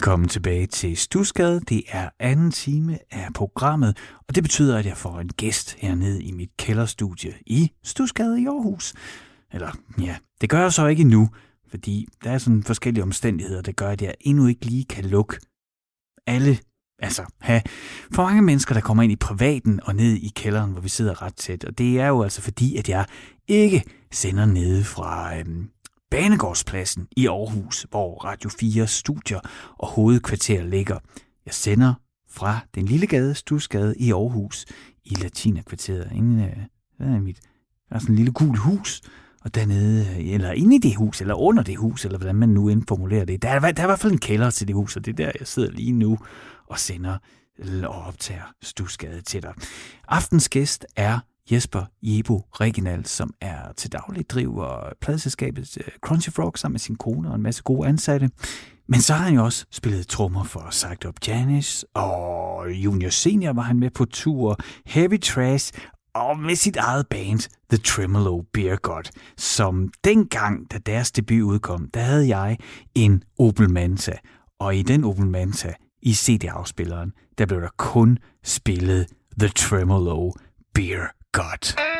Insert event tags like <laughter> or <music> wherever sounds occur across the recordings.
Velkommen tilbage til Stusgade. Det er anden time af programmet, og det betyder, at jeg får en gæst hernede i mit kælderstudie i Stusgade i Aarhus. Eller ja, det gør jeg så ikke endnu, fordi der er sådan forskellige omstændigheder, der gør, at jeg endnu ikke lige kan lukke alle, altså have for mange mennesker, der kommer ind i privaten og ned i kælderen, hvor vi sidder ret tæt. Og det er jo altså fordi, at jeg ikke sender nede fra øhm, Banegårdspladsen i Aarhus, hvor Radio 4 studier og hovedkvarter ligger. Jeg sender fra den lille gade, Stusgade i Aarhus, i Latinakvarteret. Inden, øh, hvad er mit, der er sådan en lille gul hus, og dernede, øh, eller inde i det hus, eller under det hus, eller hvordan man nu end formulerer det. Der er, der er i hvert fald en kælder til det hus, og det er der, jeg sidder lige nu og sender og optager Stusgade til dig. Aftens gæst er Jesper Jebo Reginald, som er til daglig driver pladselskabet øh, Crunchy Frog sammen med sin kone og en masse gode ansatte. Men så har han jo også spillet trommer for Sagt Up Janis, og Junior Senior var han med på tur, Heavy Trash, og med sit eget band, The Tremolo Beer God, som dengang, da deres debut udkom, der havde jeg en Opel Manta, og i den Opel Manta, i CD-afspilleren, der blev der kun spillet The Tremolo Beer God.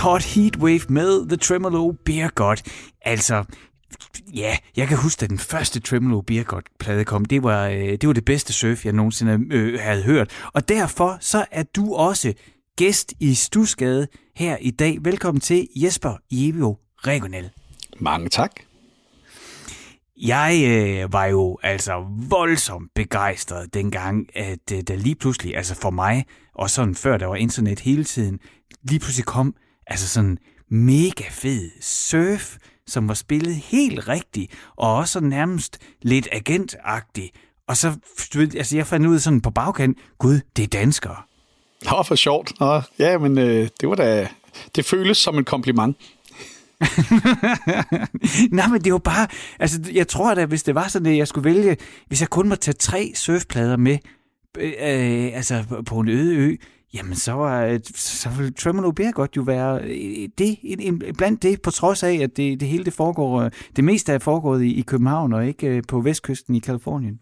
Hot Hot Heatwave med The Tremolo Beer God. Altså, ja, jeg kan huske, at den første Tremolo Beer God plade kom. Det var, øh, det var det bedste surf, jeg nogensinde øh, havde hørt. Og derfor så er du også gæst i Stusgade her i dag. Velkommen til Jesper Jevio Regional. Mange tak. Jeg øh, var jo altså voldsomt begejstret dengang, at øh, der lige pludselig, altså for mig, og sådan før der var internet hele tiden, lige pludselig kom altså sådan mega fed surf, som var spillet helt rigtigt, og også nærmest lidt agentagtigt. Og så, altså jeg fandt ud af sådan på bagkant, gud, det er danskere. Nå, for sjovt. Nå, ja, men øh, det var da, det føles som en kompliment. <laughs> Nej, men det var bare, altså jeg tror da, hvis det var sådan, at jeg skulle vælge, hvis jeg kun må tage tre surfplader med, øh, altså på en øde ø, jamen så, var, øh, så vil Tremolo Beer godt jo være øh, det, blandt det, på trods af, at det, det hele det foregår, øh, det meste er foregået i, i København og ikke øh, på vestkysten i Kalifornien.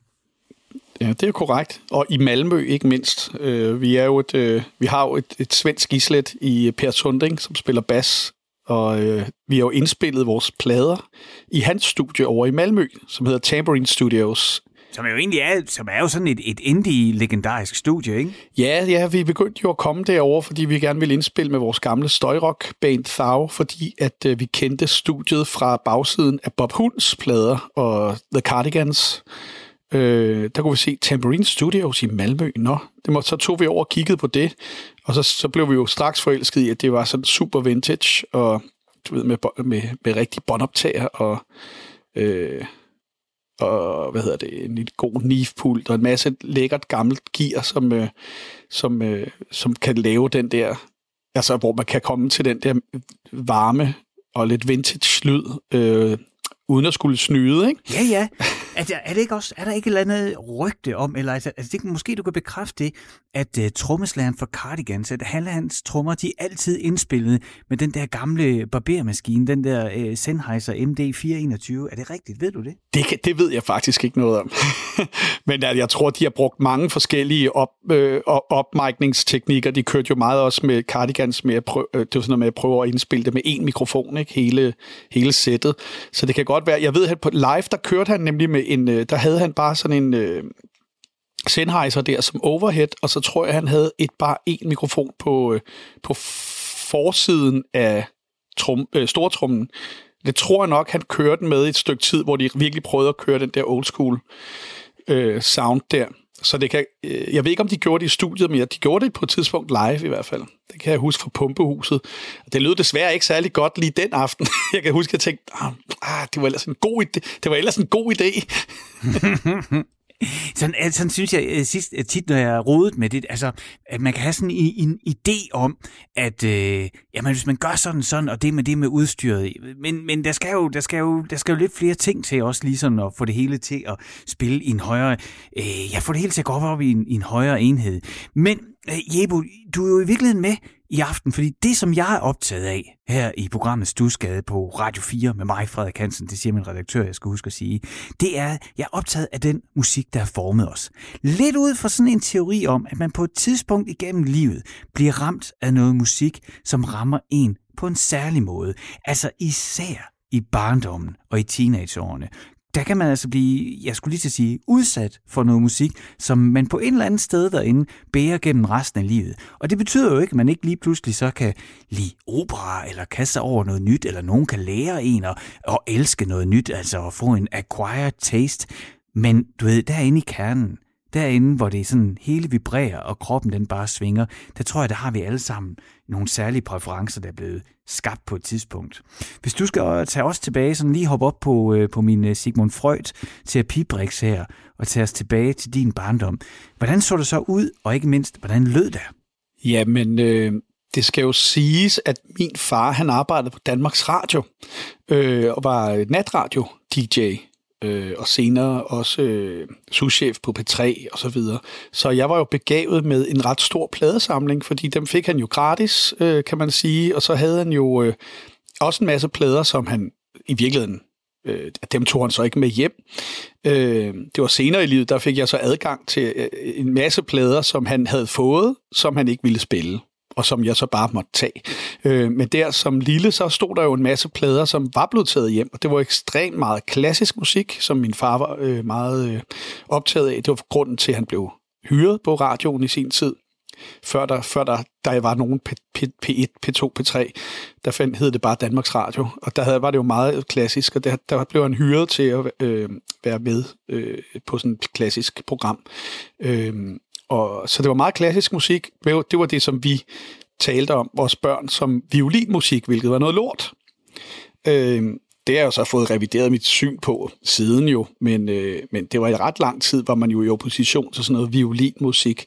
Ja, det er korrekt. Og i Malmø ikke mindst. vi, er jo et, vi har jo et, et svensk islet i Per Sunding, som spiller bas. Og vi har jo indspillet vores plader i hans studie over i Malmø, som hedder Tambourine Studios. Som jo egentlig er, som er jo sådan et, et indie-legendarisk studie, ikke? Ja, ja, vi begyndte jo at komme derover, fordi vi gerne ville indspille med vores gamle støjrock-band Thau, fordi at øh, vi kendte studiet fra bagsiden af Bob Hunds plader og The Cardigans. Øh, der kunne vi se Tambourine Studios i Malmø. Nå, det må, så tog vi over og kiggede på det, og så, så blev vi jo straks forelsket i, at det var sådan super vintage, og du ved, med, med, med rigtig båndoptager, og, øh, og hvad hedder det, en god nifpult, og en masse lækkert gammelt gear, som, øh, som, øh, som kan lave den der, altså hvor man kan komme til den der varme og lidt vintage lyd, øh, uden at skulle snyde, ikke? Ja, ja. Er der, er, det ikke også, er der ikke et eller andet rygte om, eller altså, altså det, måske du kan bekræfte det, at uh, trommeslæren for Cardigans, at alle hans trommer, de er altid indspillet med den der gamle barbermaskine, den der uh, Sennheiser MD421. Er det rigtigt? Ved du det? Det, kan, det ved jeg faktisk ikke noget om. <laughs> Men uh, jeg tror, de har brugt mange forskellige op, øh, opmærkningsteknikker. De kørte jo meget også med Cardigans med at prøve, øh, det var sådan noget med at prøve at indspille det med én mikrofon, ikke? Hele, hele sættet. Så det kan godt være, jeg ved, at på live, der kørte han nemlig med en, øh, der havde han bare sådan en øh, Sennheiser der som overhead, og så tror jeg, han havde et bare en mikrofon på, øh, på forsiden af trum, øh, stortrummen. Det tror jeg nok, han kørte med et stykke tid, hvor de virkelig prøvede at køre den der old school øh, sound der. Så det kan, øh, jeg ved ikke, om de gjorde det i studiet, men de gjorde det på et tidspunkt live i hvert fald. Det kan jeg huske fra Pumpehuset. Det lød desværre ikke særlig godt lige den aften. <laughs> Jeg kan huske, at jeg tænkte, ah, ah det var ellers en god idé. Det var ellers en god idé. <laughs> sådan, øh, sådan synes jeg øh, sidst, øh, tit, når jeg er rodet med det, altså, at man kan have sådan en, en idé om, at øh, jamen, hvis man gør sådan sådan, og det med det med udstyret, men, men der, skal jo, der, skal jo, der skal jo lidt flere ting til også, ligesom at få det hele til at spille i en højere, øh, jeg får det hele til at gå op, op i, en, i en højere enhed. Men øh, Jebo, du er jo i virkeligheden med i aften, fordi det, som jeg er optaget af her i programmet Stusgade på Radio 4 med mig, Frederik Hansen, det siger min redaktør, jeg skal huske at sige, det er, jeg er optaget af den musik, der har formet os. Lidt ud fra sådan en teori om, at man på et tidspunkt igennem livet bliver ramt af noget musik, som rammer en på en særlig måde. Altså især i barndommen og i teenageårene der kan man altså blive, jeg skulle lige til at sige, udsat for noget musik, som man på en eller anden sted derinde bærer gennem resten af livet. Og det betyder jo ikke, at man ikke lige pludselig så kan lide opera, eller kaste sig over noget nyt, eller nogen kan lære en at, at elske noget nyt, altså at få en acquired taste. Men du ved, derinde i kernen, derinde, hvor det sådan hele vibrerer, og kroppen den bare svinger, der tror jeg, der har vi alle sammen nogle særlige præferencer, der er blevet skabt på et tidspunkt. Hvis du skal øh, tage os tilbage, sådan lige hoppe op på, øh, på min øh, Sigmund Freud terapibriks her, og tage os tilbage til din barndom. Hvordan så det så ud, og ikke mindst, hvordan lød det? Jamen, øh, det skal jo siges, at min far, han arbejdede på Danmarks Radio, øh, og var natradio-DJ øh, og senere også øh, souschef på P3 og så videre. Så jeg var jo begavet med en ret stor pladesamling, fordi dem fik han jo gratis, øh, kan man sige, og så havde han jo øh, også en masse plader, som han i virkeligheden øh, dem tog han så ikke med hjem. Øh, det var senere i livet, der fik jeg så adgang til øh, en masse plader, som han havde fået, som han ikke ville spille og som jeg så bare måtte tage. Øh, men der som lille, så stod der jo en masse plader, som var blevet taget hjem, og det var ekstremt meget klassisk musik, som min far var øh, meget øh, optaget af. Det var grunden til, at han blev hyret på radioen i sin tid. Før der, før der, der var nogen P, P, P1, P2, P3, der fandt, hed det bare Danmarks Radio, og der havde, var det jo meget klassisk, og der, der blev han hyret til at øh, være med øh, på sådan et klassisk program. Øh, og, så det var meget klassisk musik. Det var det, som vi talte om vores børn som violinmusik, hvilket var noget lort. Øh, det har jeg jo så fået revideret mit syn på siden jo, men, øh, men det var i ret lang tid, hvor man jo i opposition til sådan noget violinmusik.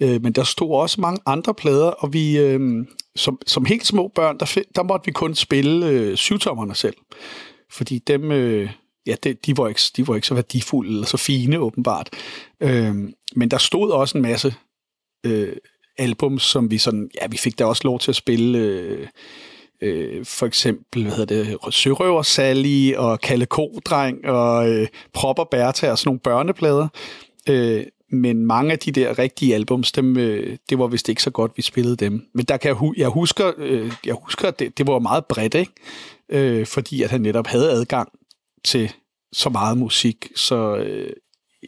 Øh, men der stod også mange andre plader, og vi, øh, som, som helt små børn, der, der måtte vi kun spille øh, syvtommerne selv. Fordi dem, øh, ja, det, de, var ikke, de var ikke så værdifulde eller så fine, åbenbart. Øh, men der stod også en masse øh, album, som vi sådan, ja, vi fik da også lov til at spille, øh, øh, for eksempel, hvad hedder det, Sørøver Sally og Kalle Kodreng og øh, Propper Bertha og sådan nogle børneplader. Øh, men mange af de der rigtige albums, dem, øh, det var vist ikke så godt, vi spillede dem. Men der kan jeg, jeg husker, øh, jeg husker at det, det var meget bredt, ikke? Øh, fordi at han netop havde adgang til så meget musik, så øh,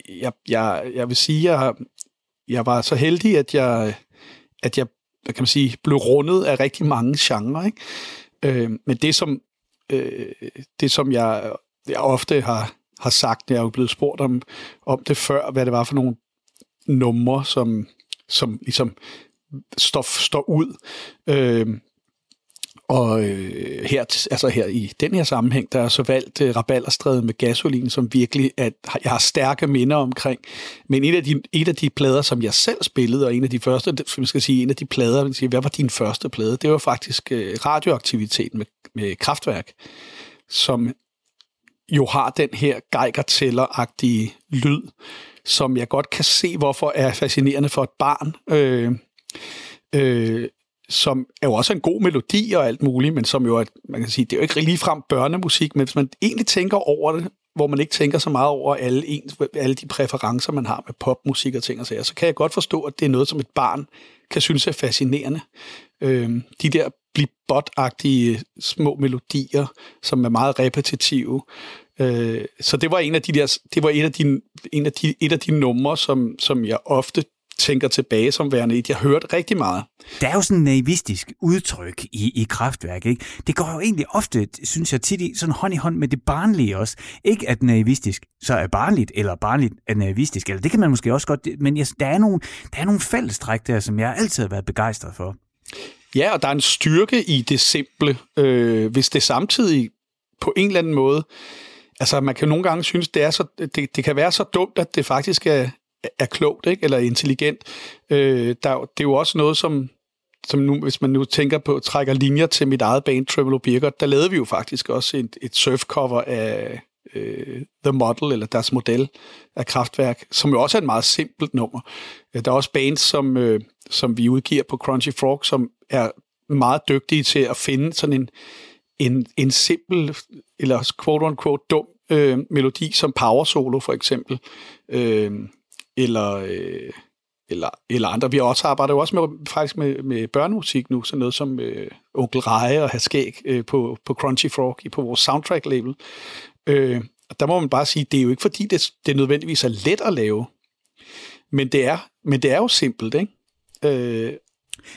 jeg, jeg, jeg vil sige, jeg, jeg var så heldig, at jeg, at jeg hvad kan man sige, blev rundet af rigtig mange genrer. Ikke? Øh, men det, som, øh, det, som jeg, jeg ofte har, har sagt, når jeg er blevet spurgt om, om det før, hvad det var for nogle numre, som, som ligesom står, står ud. Øh, og øh, her, altså her i den her sammenhæng, der er så valgt øh, Rabalderstræde med gasolin, som virkelig at jeg har stærke minder omkring. Men et af, de, et af de plader, som jeg selv spillede, og en af de første, som jeg skal sige, en af de plader, sige, hvad var din første plade? Det var faktisk øh, radioaktivitet med, med kraftværk, som jo har den her geigertæller-agtige lyd, som jeg godt kan se, hvorfor er fascinerende for et barn. Øh, øh, som er jo også en god melodi og alt muligt, men som jo er, man kan sige, det er jo ikke ligefrem børnemusik, men hvis man egentlig tænker over det, hvor man ikke tænker så meget over alle, ens, alle de præferencer, man har med popmusik og ting og sager, så kan jeg godt forstå, at det er noget, som et barn kan synes er fascinerende. Øhm, de der blibot-agtige små melodier, som er meget repetitive. Øh, så det var en af de der, det var en af de, en af de, et af de numre, som, som jeg ofte tænker tilbage som værende et, jeg hørte rigtig meget. Der er jo sådan en naivistisk udtryk i, i kraftværk, ikke? Det går jo egentlig ofte, synes jeg tit i, sådan hånd i hånd med det barnlige også. Ikke at naivistisk så er barnligt, eller barnligt er naivistisk, eller det kan man måske også godt, men jeg, der, er nogle, der er nogle fællestræk der, som jeg altid har været begejstret for. Ja, og der er en styrke i det simple, øh, hvis det samtidig på en eller anden måde, altså man kan nogle gange synes, det, er så, det, det kan være så dumt, at det faktisk er, er klogt, ikke? eller intelligent. Øh, der, det er jo også noget, som, som nu, hvis man nu tænker på, trækker linjer til mit eget band, Tremolo Birker, der lavede vi jo faktisk også et, et surfcover af øh, The Model, eller deres model af kraftværk, som jo også er et meget simpelt nummer. Øh, der er også bands, som, øh, som vi udgiver på Crunchy Frog, som er meget dygtige til at finde sådan en, en, en simpel, eller quote-unquote dum øh, melodi, som Power Solo for eksempel. Øh, eller, øh, eller, eller andre. Vi har også arbejdet også med, faktisk med, med børnemusik nu, sådan noget som øh, Onkel Reje og Haskæg øh, på, på Crunchy Frog, på vores soundtrack-label. Øh, der må man bare sige, det er jo ikke fordi, det, det nødvendigvis er let at lave, men det er, men det er jo simpelt, ikke? Øh,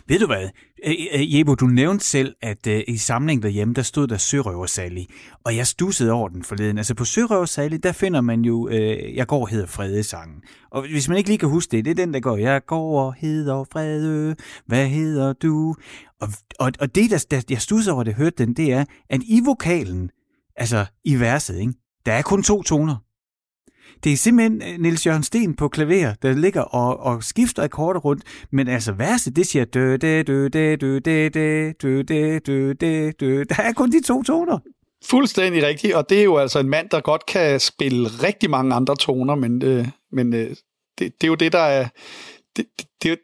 ved du hvad? Øh, øh, Jebo, du nævnte selv, at øh, i samlingen derhjemme, der stod der Sørøver Sally, og jeg stussede over den forleden. Altså på Sørøver Sally, der finder man jo, øh, jeg går hedder Frede sangen. Og hvis man ikke lige kan huske det, det er den, der går, jeg går og hedder Frede, hvad hedder du? Og, og, og det, der, der jeg stussede over, det hørte den, det er, at i vokalen, altså i verset, ikke, der er kun to toner. Det er simpelthen Nils Jørgen Sten på klaver, der ligger og, og skifter akkorder rundt, men altså værste, det siger dø, dø, dø, dø, dø, dø, dø, dø, dø, dø, dø, dø. Der er kun de to toner. Fuldstændig rigtigt, og det er jo altså en mand, der godt kan spille rigtig mange andre toner, men, øh, men øh, det, det er jo det, der er... Det, det, det,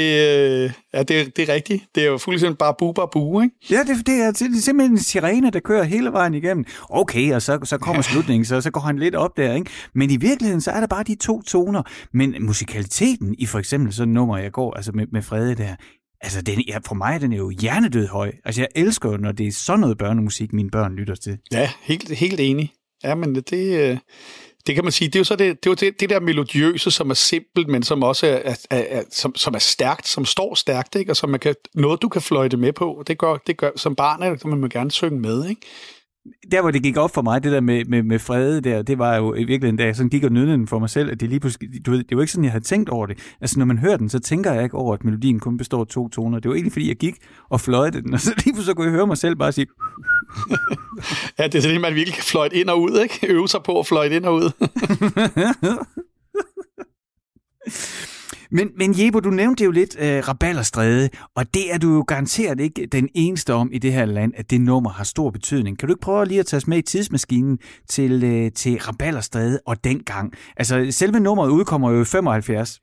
øh, ja, det, det er rigtigt. Det er jo fuldstændig bare bu, bare bu, ikke? Ja, det, det, er, det er simpelthen en sirene, der kører hele vejen igennem. Okay, og så, så kommer ja. slutningen, så, så går han lidt op der, ikke? Men i virkeligheden, så er der bare de to toner. Men musikaliteten i for eksempel sådan nummer, jeg går altså med, med Frede der, altså den, ja, for mig den er jo hjernedød høj. Altså jeg elsker jo, når det er sådan noget børnemusik, mine børn lytter til. Ja, helt, helt enig. Ja, men det, det, kan man sige, det er jo så det, det, er jo det, det der melodiøse, som er simpelt, men som også er, er, er, er som, som er stærkt, som står stærkt, ikke? og som man kan, noget, du kan fløjte med på. Det gør, det gør som barn, kan man må gerne synge med. Ikke? Der hvor det gik op for mig, det der med, med, med frede der, det var jo i virkeligheden, da jeg sådan gik og nødde den for mig selv, at det lige pludselig, du ved, det var ikke sådan, jeg havde tænkt over det. Altså når man hører den, så tænker jeg ikke over, at melodien kun består af to toner. Det var egentlig fordi, jeg gik og fløjte den, og så lige pludselig kunne jeg høre mig selv bare sige... <laughs> ja, det er det, man virkelig kan fløjte ind og ud, ikke? Øve sig på at fløjte ind og ud. <laughs> Men, men Jebo, du nævnte jo lidt øh, Rabalderstræde, og det er du jo garanteret ikke den eneste om i det her land, at det nummer har stor betydning. Kan du ikke prøve lige at tage os med i tidsmaskinen til, øh, til Rabalderstræde og dengang? Altså, selve nummeret udkommer jo i 75.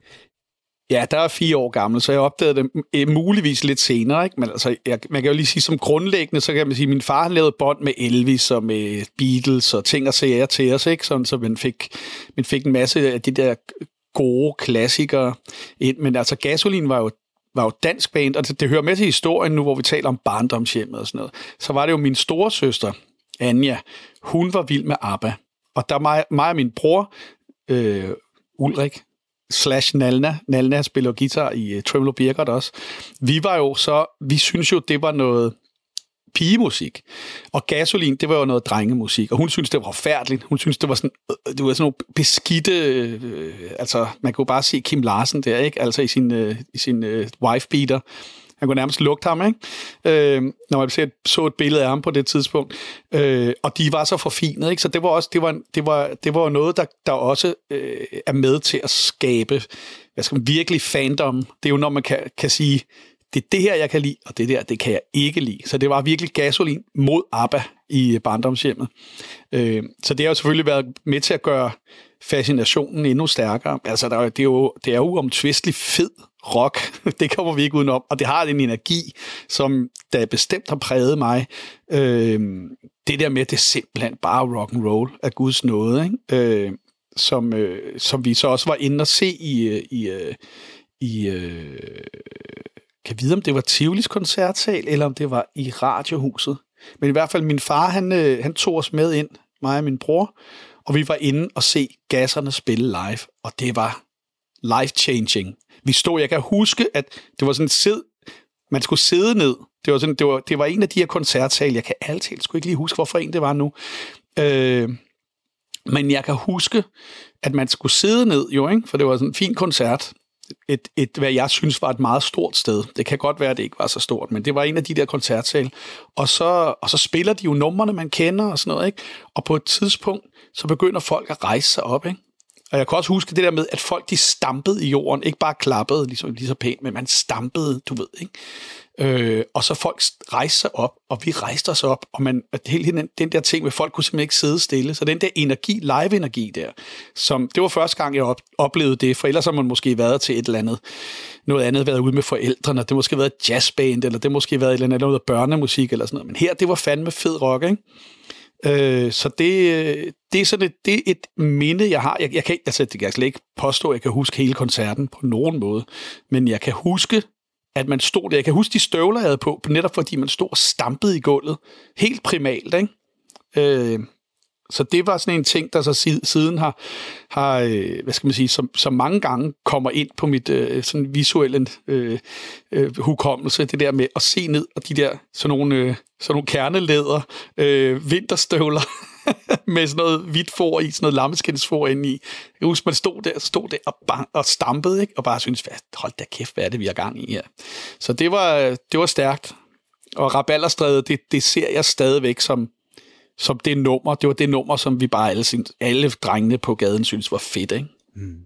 Ja, der er fire år gammel, så jeg opdagede det eh, muligvis lidt senere. Ikke? Men altså, jeg, man kan jo lige sige, som grundlæggende, så kan man sige, at min far lavede bånd med Elvis og med Beatles og ting og sager til os, ikke? Sådan, så man fik, man fik en masse af de der gode klassikere ind. Men altså, Gasolin var jo var jo dansk band, og det, det hører med til historien nu, hvor vi taler om barndomshjemmet og sådan noget. Så var det jo min store søster, Anja, hun var vild med ABBA. Og der mig, mig og min bror, øh, Ulrik, slash Nalna. Nalna spiller guitar i øh, uh, Tremolo Birkert også. Vi var jo så, vi synes jo, det var noget pigemusik. Og Gasolin, det var jo noget drengemusik, og hun synes det var forfærdeligt. Hun synes det var sådan, øh, det var sådan nogle beskidte, øh, altså man kunne bare se Kim Larsen der, ikke? Altså i sin, øh, i sin øh, wife beater. Han kunne nærmest lugte ham, ikke? Øh, når man ser, så et billede af ham på det tidspunkt. Øh, og de var så forfinet, ikke? Så det var også det var, det var, det var noget, der, der også øh, er med til at skabe hvad skal man, virkelig fandom. Det er jo, når man kan, kan sige, det er det her, jeg kan lide, og det der, det kan jeg ikke lide. Så det var virkelig gasolin mod ABBA i øh, barndomshjemmet. Øh, så det har jo selvfølgelig været med til at gøre fascinationen endnu stærkere. Altså, der, det, er jo, det er jo uomtvisteligt fed rock. <laughs> det kommer vi ikke udenom. Og det har en energi, som der bestemt har præget mig. Øh, det der med, det er simpelthen bare rock and roll af Guds nåde, ikke? Øh, som, øh, som vi så også var inde og se i, i, i, i øh, øh kan vide, om det var Tivolis koncertsal, eller om det var i radiohuset. Men i hvert fald, min far, han, øh, han tog os med ind, mig og min bror, og vi var inde og se gasserne spille live, og det var life-changing. Vi stod, jeg kan huske, at det var sådan et sid, man skulle sidde ned. Det var, sådan, det var, det var en af de her koncertsal, jeg kan altid, skulle ikke lige huske, hvorfor en det var nu. Øh, men jeg kan huske, at man skulle sidde ned, jo, ikke? for det var sådan en fin koncert et, et, hvad jeg synes var et meget stort sted. Det kan godt være, at det ikke var så stort, men det var en af de der koncertsal. Og så, og så spiller de jo numrene, man kender og sådan noget, ikke? Og på et tidspunkt, så begynder folk at rejse sig op, ikke? Og jeg kan også huske det der med, at folk de stampede i jorden, ikke bare klappede lige så, lige så pænt, men man stampede, du ved, ikke? Øh, og så folk rejste sig op, og vi rejste os op, og man, at hele den, den der ting med, folk kunne simpelthen ikke sidde stille. Så den der energi, live-energi der, som, det var første gang, jeg op, oplevede det, for ellers har man måske været til et eller andet, noget andet, været ude med forældrene, det måske været jazzband, eller det måske været et eller andet noget børnemusik, eller sådan noget. Men her, det var fandme fed rock, ikke? Øh, så det, det er sådan et, det er et minde, jeg har. Jeg, jeg kan, altså, jeg kan slet ikke påstå, at jeg kan huske hele koncerten på nogen måde, men jeg kan huske at man stod der. Jeg kan huske de støvler, jeg havde på, netop fordi man stod og stampede i gulvet. Helt primalt, ikke? Øh, så det var sådan en ting, der så siden har, har øh, hvad skal man sige, som, som mange gange kommer ind på mit øh, sådan visuelle øh, øh, hukommelse, det der med at se ned, og de der sådan nogle, øh, sådan nogle kernelæder, øh, vinterstøvler, <laughs> med sådan noget hvidt for i, sådan noget lammeskindsfor inde i. Jeg husker, man stod der, stod der og, bang, og stampede, ikke? og bare syntes, hold da kæft, hvad er det, vi har gang i her. Så det var, øh, det var stærkt. Og Rabalderstræde, det, det ser jeg stadigvæk som, som det nummer. Det var det nummer, som vi bare alle, alle drengene på gaden synes var fedt. Ikke? Mm.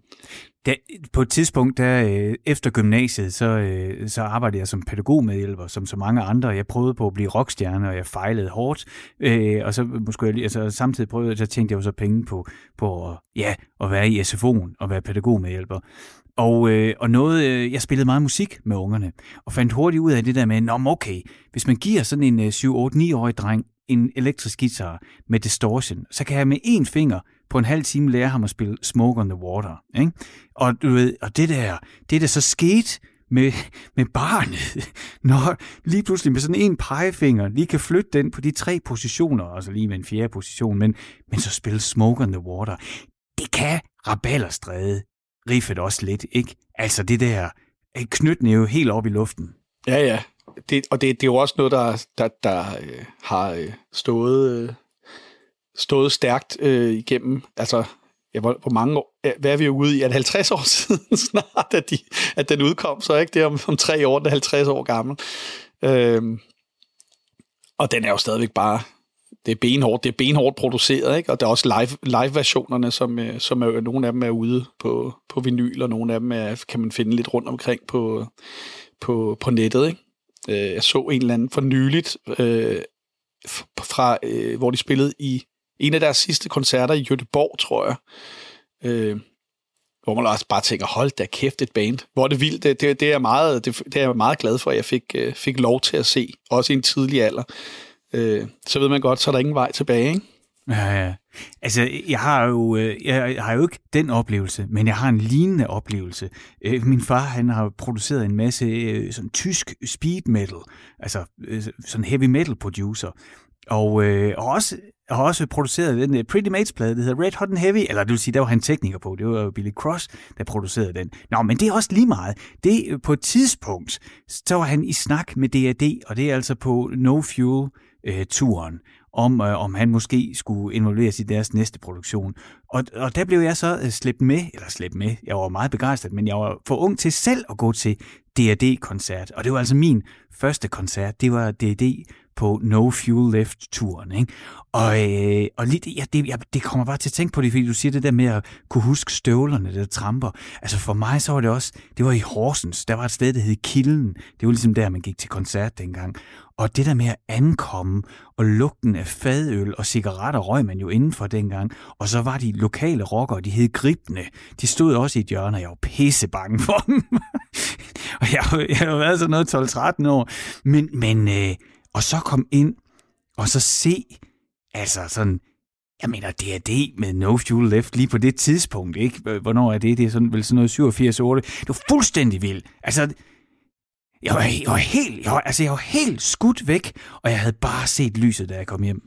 Da, på et tidspunkt, der, øh, efter gymnasiet, så, øh, så arbejdede jeg som pædagogmedhjælper, som så mange andre. Jeg prøvede på at blive rockstjerne, og jeg fejlede hårdt. Øh, og så måske jeg, altså, samtidig prøvede, så tænkte jeg jo så penge på, på ja, at være i SFO'en og være pædagogmedhjælper. Og, øh, og noget, øh, jeg spillede meget musik med ungerne, og fandt hurtigt ud af det der med, Nå, okay, hvis man giver sådan en øh, 7-8-9-årig dreng en elektrisk guitar med distortion, så kan jeg med én finger på en halv time lære ham at spille Smoke on the Water. Ikke? Og, du ved, og det der, det der så skete med, med barnet, <laughs> når lige pludselig med sådan en pegefinger lige kan flytte den på de tre positioner, altså lige med en fjerde position, men, men så spille Smoke on the Water. Det kan rabalderstræde riffet også lidt, ikke? Altså det der knytnæve helt op i luften. Ja, ja. Det, og det, det er jo også noget, der, der, der øh, har øh, stået øh, stået stærkt øh, igennem, altså ja, hvor, hvor mange år, hvad er vi ude i, er det 50 år <laughs> siden snart, at, de, at den udkom, så ikke det er om, om tre år, den er 50 år gammel. Øhm, og den er jo stadigvæk bare, det er benhårdt, det er benhårdt produceret, ikke? og der er også live, live-versionerne, som, øh, som er, nogle af dem er ude på, på vinyl, og nogle af dem er, kan man finde lidt rundt omkring på, på, på nettet. Ikke? Øh, jeg så en eller anden for nyligt, øh, fra, øh, hvor de spillede i en af deres sidste koncerter i Göteborg, tror jeg. Øh, hvor man også bare tænker, hold da kæft et band. Hvor er det vildt. Det, det, det, er, meget, det, det er jeg meget glad for, at jeg fik, øh, fik lov til at se. Også i en tidlig alder. Øh, så ved man godt, så er der ingen vej tilbage, ikke? Ja, ja. Altså, jeg har jo, øh, jeg har jo ikke den oplevelse, men jeg har en lignende oplevelse. Øh, min far, han har produceret en masse øh, sådan tysk speed metal, altså sådan heavy metal producer. og, øh, og også har også produceret den Pretty Mates-plade, der hedder Red Hot and Heavy, eller det vil sige, der var han tekniker på, det var jo Billy Cross, der producerede den. Nå, men det er også lige meget. Det på et tidspunkt, så var han i snak med DAD, og det er altså på No Fuel-turen. Om, øh, om han måske skulle involveres i deres næste produktion. Og, og der blev jeg så øh, slæbt med, eller slæbt med, jeg var meget begejstret, men jeg var for ung til selv at gå til D&D-koncert. Og det var altså min første koncert, det var D&D på No Fuel Left-turen. Ikke? Og, øh, og lige, ja, det, ja, det kommer bare til at tænke på det, fordi du siger det der med at kunne huske støvlerne, der tramper. Altså for mig så var det også, det var i Horsens, der var et sted, der hed Kilden. Det var ligesom der, man gik til koncert dengang. Og det der med at ankomme, og lugten af fadøl og cigaretter røg man jo indenfor dengang. Og så var de lokale rockere, de hed Gribne. De stod også i et hjørne, og jeg var pisse bange for dem. <laughs> og jeg, jeg har været sådan noget 12-13 år. Men, men øh, og så kom ind, og så se, altså sådan, jeg mener, D&D med No Fuel Left lige på det tidspunkt, ikke? Hvornår er det? Det er sådan, vel sådan noget 87-8. Det var fuldstændig vildt. Altså, jeg var, jeg var helt, jeg var, altså jeg var helt skudt væk, og jeg havde bare set lyset, da jeg kom hjem.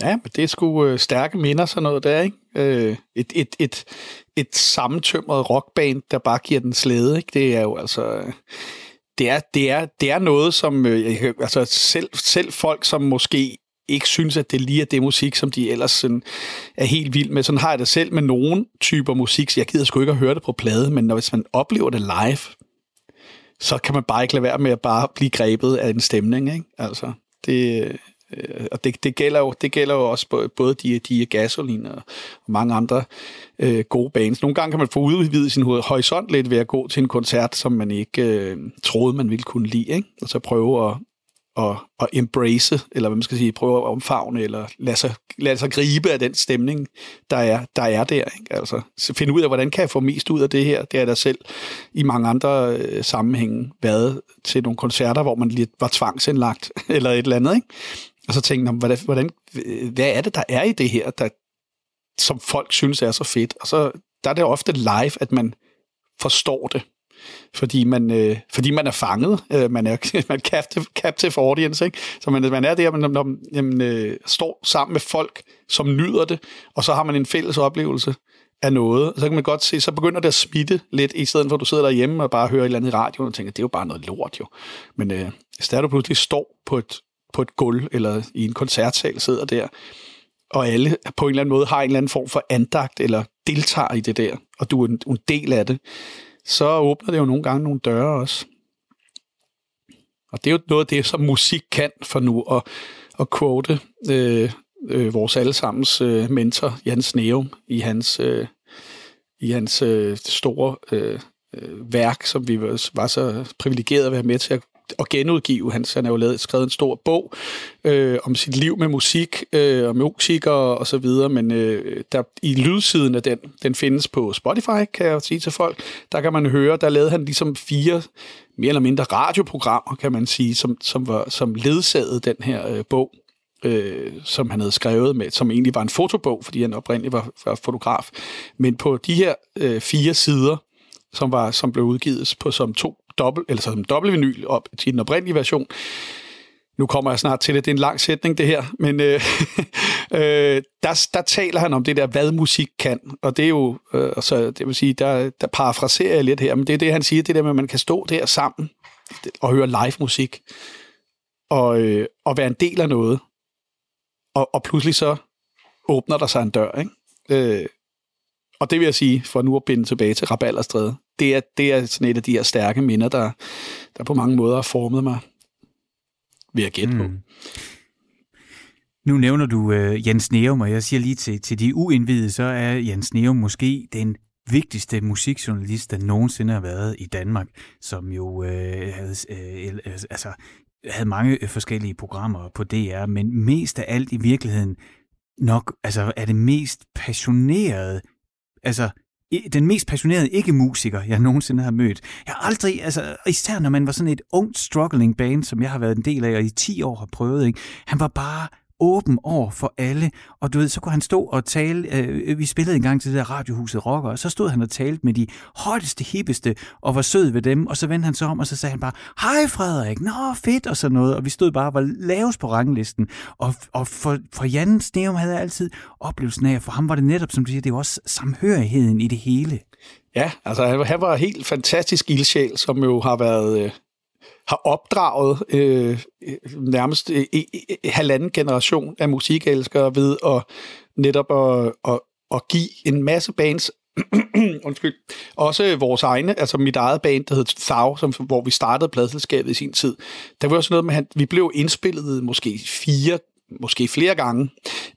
Ja, men det er sgu øh, stærke minder, sådan noget der, ikke? Øh, et, et, et, et sammentømret rockband, der bare giver den slæde, ikke? Det er jo altså... Øh, det er, det er, det er noget, som øh, altså selv, selv folk, som måske ikke synes, at det lige er det musik, som de ellers sådan, er helt vild med. Sådan har jeg det selv med nogle typer musik, så jeg gider sgu ikke at høre det på plade, men når, hvis man oplever det live, så kan man bare ikke lade være med at bare blive grebet af en stemning. Ikke? Altså, det, øh, øh, og det, det, gælder jo, det gælder jo også både de, de gasolin og mange andre øh, gode bands. Nogle gange kan man få udvidet sin horisont lidt ved at gå til en koncert, som man ikke øh, troede, man ville kunne lide. Ikke? Og så prøve at, at, at embrace, eller hvad man skal sige, prøve at omfavne, eller lade sig, lade sig gribe af den stemning, der er der. Er der ikke? Altså, finde ud af, hvordan kan jeg få mest ud af det her. Det er der selv i mange andre øh, sammenhænge været til nogle koncerter, hvor man lige var tvangsindlagt, <laughs> eller et eller andet. Ikke? Og så tænkte jeg, hvordan, hvordan, hvad er det, der er i det her, der, som folk synes er så fedt? Og så der er det ofte live, at man forstår det fordi man, øh, fordi man er fanget, øh, man er, <laughs> man captive, captive audience, ikke? så man, man er der, man, når man øh, står sammen med folk, som nyder det, og så har man en fælles oplevelse af noget, så kan man godt se, så begynder det at smitte lidt, i stedet for at du sidder derhjemme og bare hører et eller andet i radioen og tænker, det er jo bare noget lort jo. Men øh, hvis der du pludselig står på et, på et gulv, eller i en koncertsal sidder der, og alle på en eller anden måde har en eller anden form for andagt, eller deltager i det der, og du er en, en del af det, så åbner det jo nogle gange nogle døre også. Og det er jo noget af det, som musik kan for nu at, at quote øh, øh, vores allesammens øh, mentor, Jens Neum, i hans, øh, i hans øh, store øh, øh værk, som vi var så privilegeret at være med til at at genudgive. Han, han har jo lavet, skrevet en stor bog øh, om sit liv med musik øh, og musikere og så videre, men øh, der, i lydsiden af den, den findes på Spotify, kan jeg sige til folk. Der kan man høre, der lavede han ligesom fire mere eller mindre radioprogrammer, kan man sige, som, som, var, som ledsagede den her øh, bog. Øh, som han havde skrevet med, som egentlig var en fotobog, fordi han oprindeligt var, var fotograf. Men på de her øh, fire sider, som var som blev udgivet på som to dobbelt, eller som dobbelt-vinyl op til den oprindelige version. Nu kommer jeg snart til det. Det er en lang sætning, det her. Men øh, <laughs> øh, der, der taler han om det der, hvad musik kan. Og det er jo, øh, altså, det vil sige, der, der parafraserer jeg lidt her, men det er det, han siger, det der med, at man kan stå der sammen og høre live musik, og, øh, og være en del af noget. Og, og pludselig så åbner der sig en dør, ikke? Øh, og det vil jeg sige, for nu at binde tilbage til Rabalderstræde, det er, det er sådan et af de her stærke minder, der, der på mange måder har formet mig, ved at gætte mm. på. Hmm. Nu nævner du uh, Jens Neum, og jeg siger lige til, til de uindvidede, så er Jens Neum måske den vigtigste musikjournalist, der nogensinde har været i Danmark, som jo uh, havde, uh, altså, havde mange forskellige programmer på DR, men mest af alt i virkeligheden nok altså, er det mest passionerede altså den mest passionerede ikke-musiker, jeg nogensinde har mødt. Jeg har aldrig, altså især når man var sådan et ungt struggling band, som jeg har været en del af, og i 10 år har prøvet, ikke? han var bare åben over for alle, og du ved, så kunne han stå og tale, øh, vi spillede en gang til det der radiohuset Rocker, og så stod han og talte med de hotteste, hippeste, og var sød ved dem, og så vendte han sig om, og så sagde han bare, hej Frederik, nå fedt, og sådan noget, og vi stod bare og var lavest på ranglisten, og, og for, for Jan Sneum havde jeg altid oplevelsen af, for ham var det netop, som du siger, det var også samhørigheden i det hele. Ja, altså han var helt fantastisk ildsjæl, som jo har været... Øh, har opdraget øh, øh nærmest øh, øh, øh, halvanden generation af musikelskere ved at netop at, at, at give en masse bands <clears throat> undskyld, også vores egne, altså mit eget band, der hed Thau, som, hvor vi startede pladselskabet i sin tid. Der var også noget med, at vi blev indspillet måske fire, måske flere gange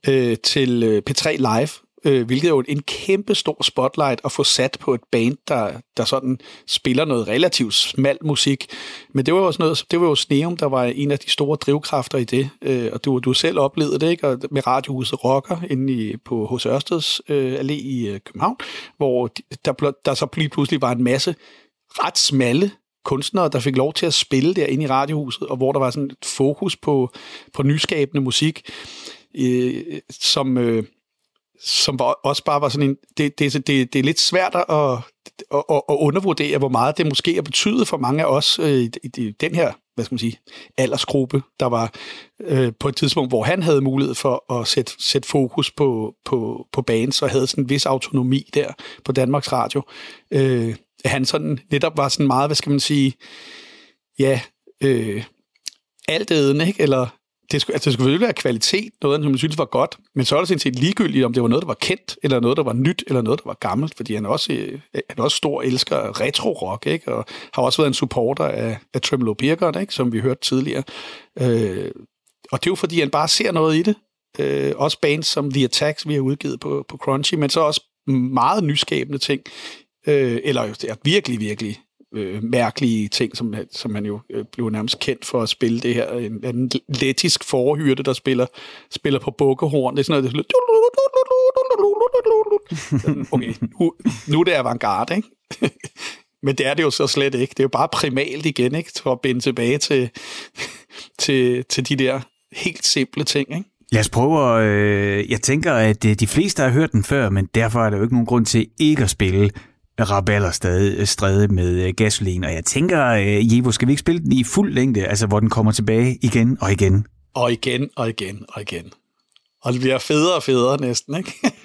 øh, til P3 Live, øh, hvilket er jo en kæmpe stor spotlight at få sat på et band, der, der sådan spiller noget relativt smal musik. Men det var jo også noget, det var jo Sneum, der var en af de store drivkræfter i det, øh, og du, du selv oplevede det, ikke? Og med radiohuset Rocker inde i, på hos Ørsteds øh, Allé i øh, København, hvor der, der så lige pludselig var en masse ret smalle kunstnere, der fik lov til at spille derinde i radiohuset, og hvor der var sådan et fokus på, på nyskabende musik, øh, som... Øh, som var, også bare var sådan en... Det, det, det, det er lidt svært at, at, at, at undervurdere, hvor meget det måske har betydet for mange af os øh, i, i den her hvad skal man sige, aldersgruppe, der var øh, på et tidspunkt, hvor han havde mulighed for at sætte, sætte fokus på, på, på bands, og havde sådan en vis autonomi der på Danmarks Radio. Øh, han sådan netop var sådan meget, hvad skal man sige, ja, øh, altædende, ikke? Eller det skulle, altså, det skulle selvfølgelig være kvalitet, noget, som man synes var godt, men så er det sådan set ligegyldigt, om det var noget, der var kendt, eller noget, der var nyt, eller noget, der var gammelt, fordi han er også, øh, han er også stor elsker retro-rock, ikke? og har også været en supporter af, af Tremolo Birgert, ikke? som vi hørte tidligere. Øh, og det er jo, fordi han bare ser noget i det. Øh, også bands som The Attacks, vi har udgivet på, på Crunchy, men så også meget nyskabende ting, øh, eller ja, virkelig, virkelig øh, mærkelige ting, som, som man jo øh, blev nærmest kendt for at spille det her. En, en lettisk forhyrte, der spiller, spiller på bukkehorn. Det er sådan noget, det okay, nu, nu er det avantgarde, ikke? Men det er det jo så slet ikke. Det er jo bare primalt igen, ikke? For at binde tilbage til, til, til de der helt simple ting, ikke? Lad os prøve at... Øh, jeg tænker, at de fleste har hørt den før, men derfor er der jo ikke nogen grund til ikke at spille raballer stadig øh, stræde med øh, gasolin. Og jeg tænker, øh, Jevo, skal vi ikke spille den i fuld længde, altså hvor den kommer tilbage igen og igen? Og igen og igen og igen. Og det bliver federe og federe næsten, ikke? <laughs>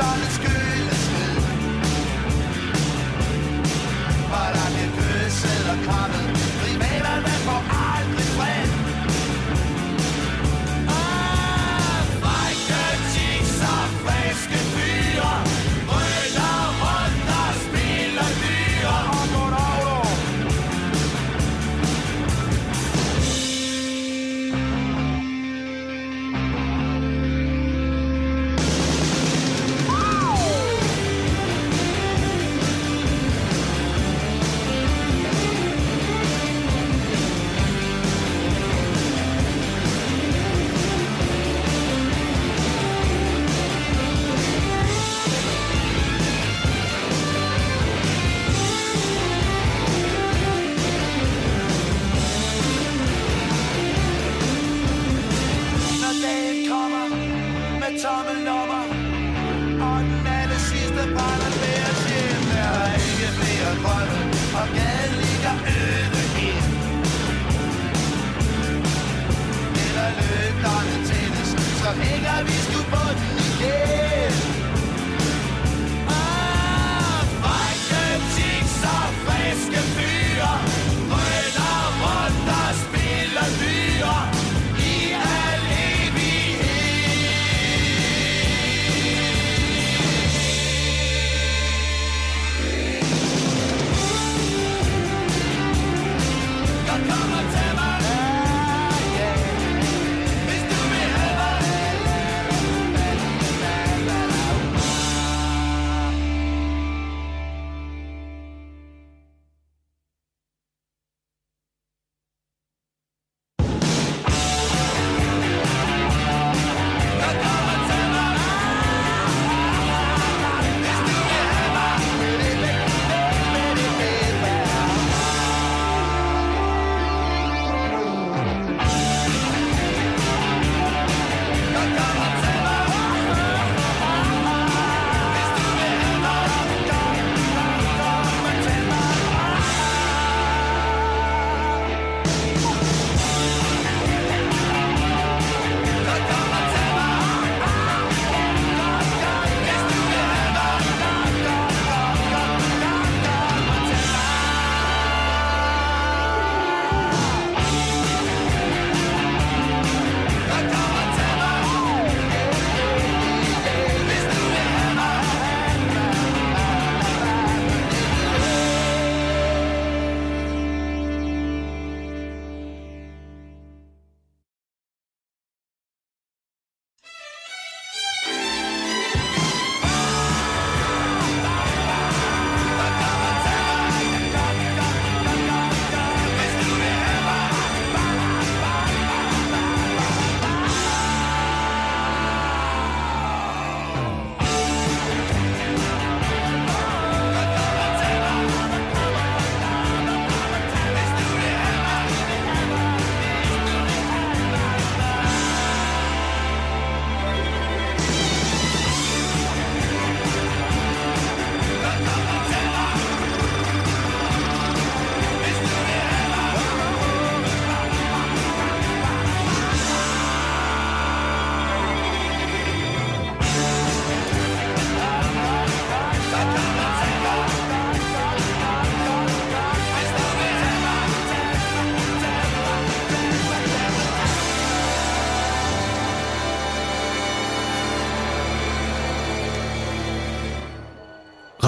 on the good.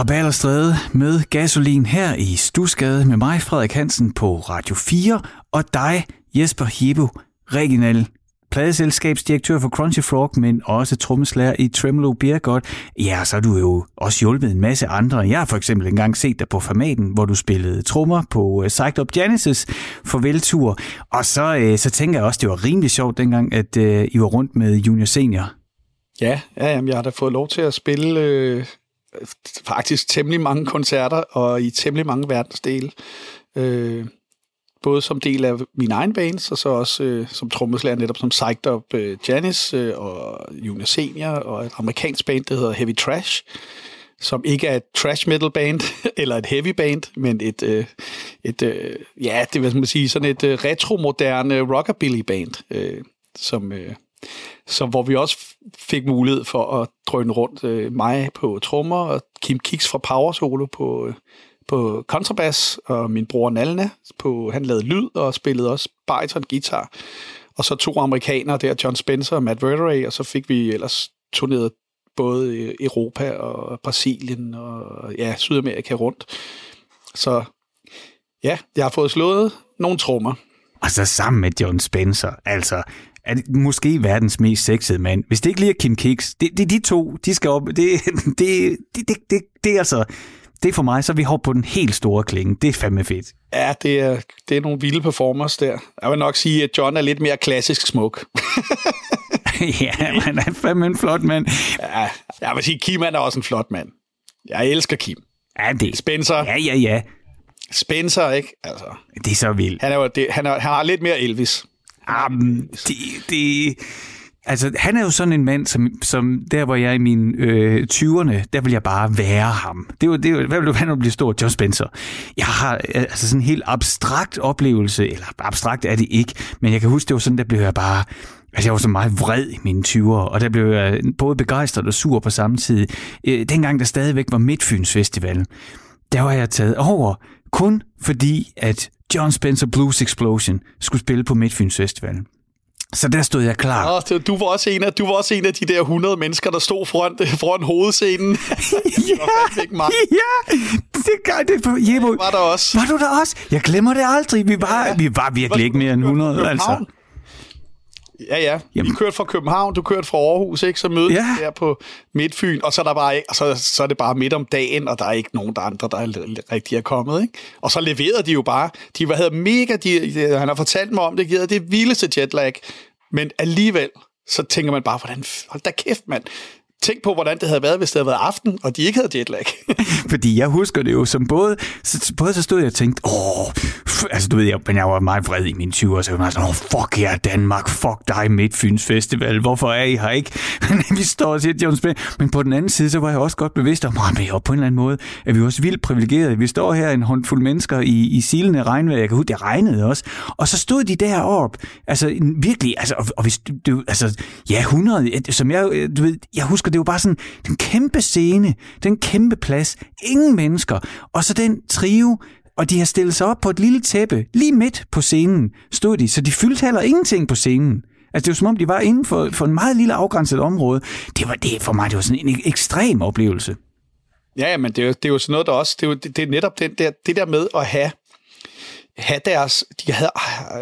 Rabalderstræde med gasolin her i Stusgade med mig, Frederik Hansen, på Radio 4, og dig, Jesper Hebo, regional pladeselskabsdirektør for Crunchy Frog, men også trommeslager i Tremolo Beer Ja, så har du jo også hjulpet en masse andre. Jeg har for eksempel engang set dig på Formaten, hvor du spillede trommer på øh, Psyched Up Genesis for Veltur. Og så, øh, så tænker jeg også, det var rimelig sjovt dengang, at øh, I var rundt med Junior Senior. Ja, ja jamen, jeg har da fået lov til at spille øh, faktisk temmelig mange koncerter og i temmelig mange verdensdele. Øh, både som del af min egen bands, og så også øh, som trommeslager netop som Psyched Up øh, Janice øh, og Junior Senior og et amerikansk band, der hedder Heavy Trash, som ikke er et trash metal band <laughs> eller et heavy band, men et, øh, et øh, ja, det vil man sige, sådan et øh, retromoderne rockabilly band, øh, som, øh, så hvor vi også fik mulighed for at drøne rundt øh, mig på trommer og Kim Kiks fra Power Solo på, øh, på kontrabas, og min bror Nalna, på, han lavede lyd og spillede også bariton guitar. Og så to amerikanere der, John Spencer og Matt Verderay, og så fik vi ellers turneret både Europa og Brasilien og ja, Sydamerika rundt. Så ja, jeg har fået slået nogle trommer. Og så sammen med John Spencer, altså er måske verdens mest sexede mand. Hvis det ikke lige er Kim Kiks, det, det de to, de skal op. Det, <laughs> det, det, det, det, det er altså, det er for mig, så vi hopper på den helt store klinge. Det er fandme fedt. Ja, det er, det er nogle vilde performers der. Jeg vil nok sige, at John er lidt mere klassisk smuk. <laughs> ja, han er fandme en flot mand. Ja, jeg vil sige, Kim er også en flot mand. Jeg elsker Kim. Ja, det. Spencer. Ja, ja, ja. Spencer, ikke? Altså, det er så vildt. Han, er det, han, er, han har lidt mere Elvis. Um, det, det, altså, han er jo sådan en mand, som, som der, hvor jeg er i mine øh, 20'erne, der vil jeg bare være ham. Det var, det var, hvad vil du have, når du bliver stor? John Spencer. Jeg har øh, altså sådan en helt abstrakt oplevelse, eller abstrakt er det ikke, men jeg kan huske, det var sådan, der blev jeg bare... Altså, jeg var så meget vred i mine 20'ere, og der blev jeg både begejstret og sur på samme tid. Øh, dengang der stadigvæk var Midtfyns Festival, der var jeg taget over, kun fordi, at John Spencer Blues Explosion skulle spille på Midtfyns Festival. Så der stod jeg klar. Oh, du, var også en af, du var også en af de der 100 mennesker, der stod foran, <laughs> foran hovedscenen. <laughs> ja, var ikke mig. ja, det gør det. Jebo, var der også. Var du der også? Jeg glemmer det aldrig. Vi var, ja. vi var virkelig ikke mere end 100. Altså. Ja, ja. Jamen. Vi kørte fra København, du kørte fra Aarhus, ikke? Så mødte ja. der på Midtfyn, og så er, der bare, og så, så er det bare midt om dagen, og der er ikke nogen der andre, der er rigtig er kommet, ikke? Og så leverede de jo bare, de var mega, de, de, han har fortalt mig om det, givet det vildeste jetlag, men alligevel, så tænker man bare, hvordan, hold da kæft, mand. Tænk på, hvordan det havde været, hvis det havde været aften, og de ikke havde jetlag. <laughs> Fordi jeg husker det jo som både, så, både så stod jeg og tænkte, åh, altså du ved, jeg, men jeg var meget vred i mine 20'er, så jeg var sådan, åh, fuck jer Danmark, fuck dig Midtfyns Festival, hvorfor er I her ikke? <laughs> vi står og siger, Jones Men på den anden side, så var jeg også godt bevidst om, at på en eller anden måde er vi også vildt privilegerede. Vi står her en håndfuld mennesker i, i silende regnvejr, jeg kan huske, det regnede også, og så stod de deroppe, altså virkelig, altså, og, og hvis du, altså, ja, 100, som jeg, du ved, jeg husker, det er jo bare sådan den kæmpe scene, den kæmpe plads, ingen mennesker, og så den trio, og de har stillet sig op på et lille tæppe, lige midt på scenen stod de, så de fyldte heller ingenting på scenen. Altså det var som om, de var inden for, for en meget lille afgrænset område. Det var det for mig, det var sådan en ekstrem oplevelse. Ja, men det er, det er jo sådan noget, der også, det er, jo, det er netop den der, det der med at have have deres, de havde,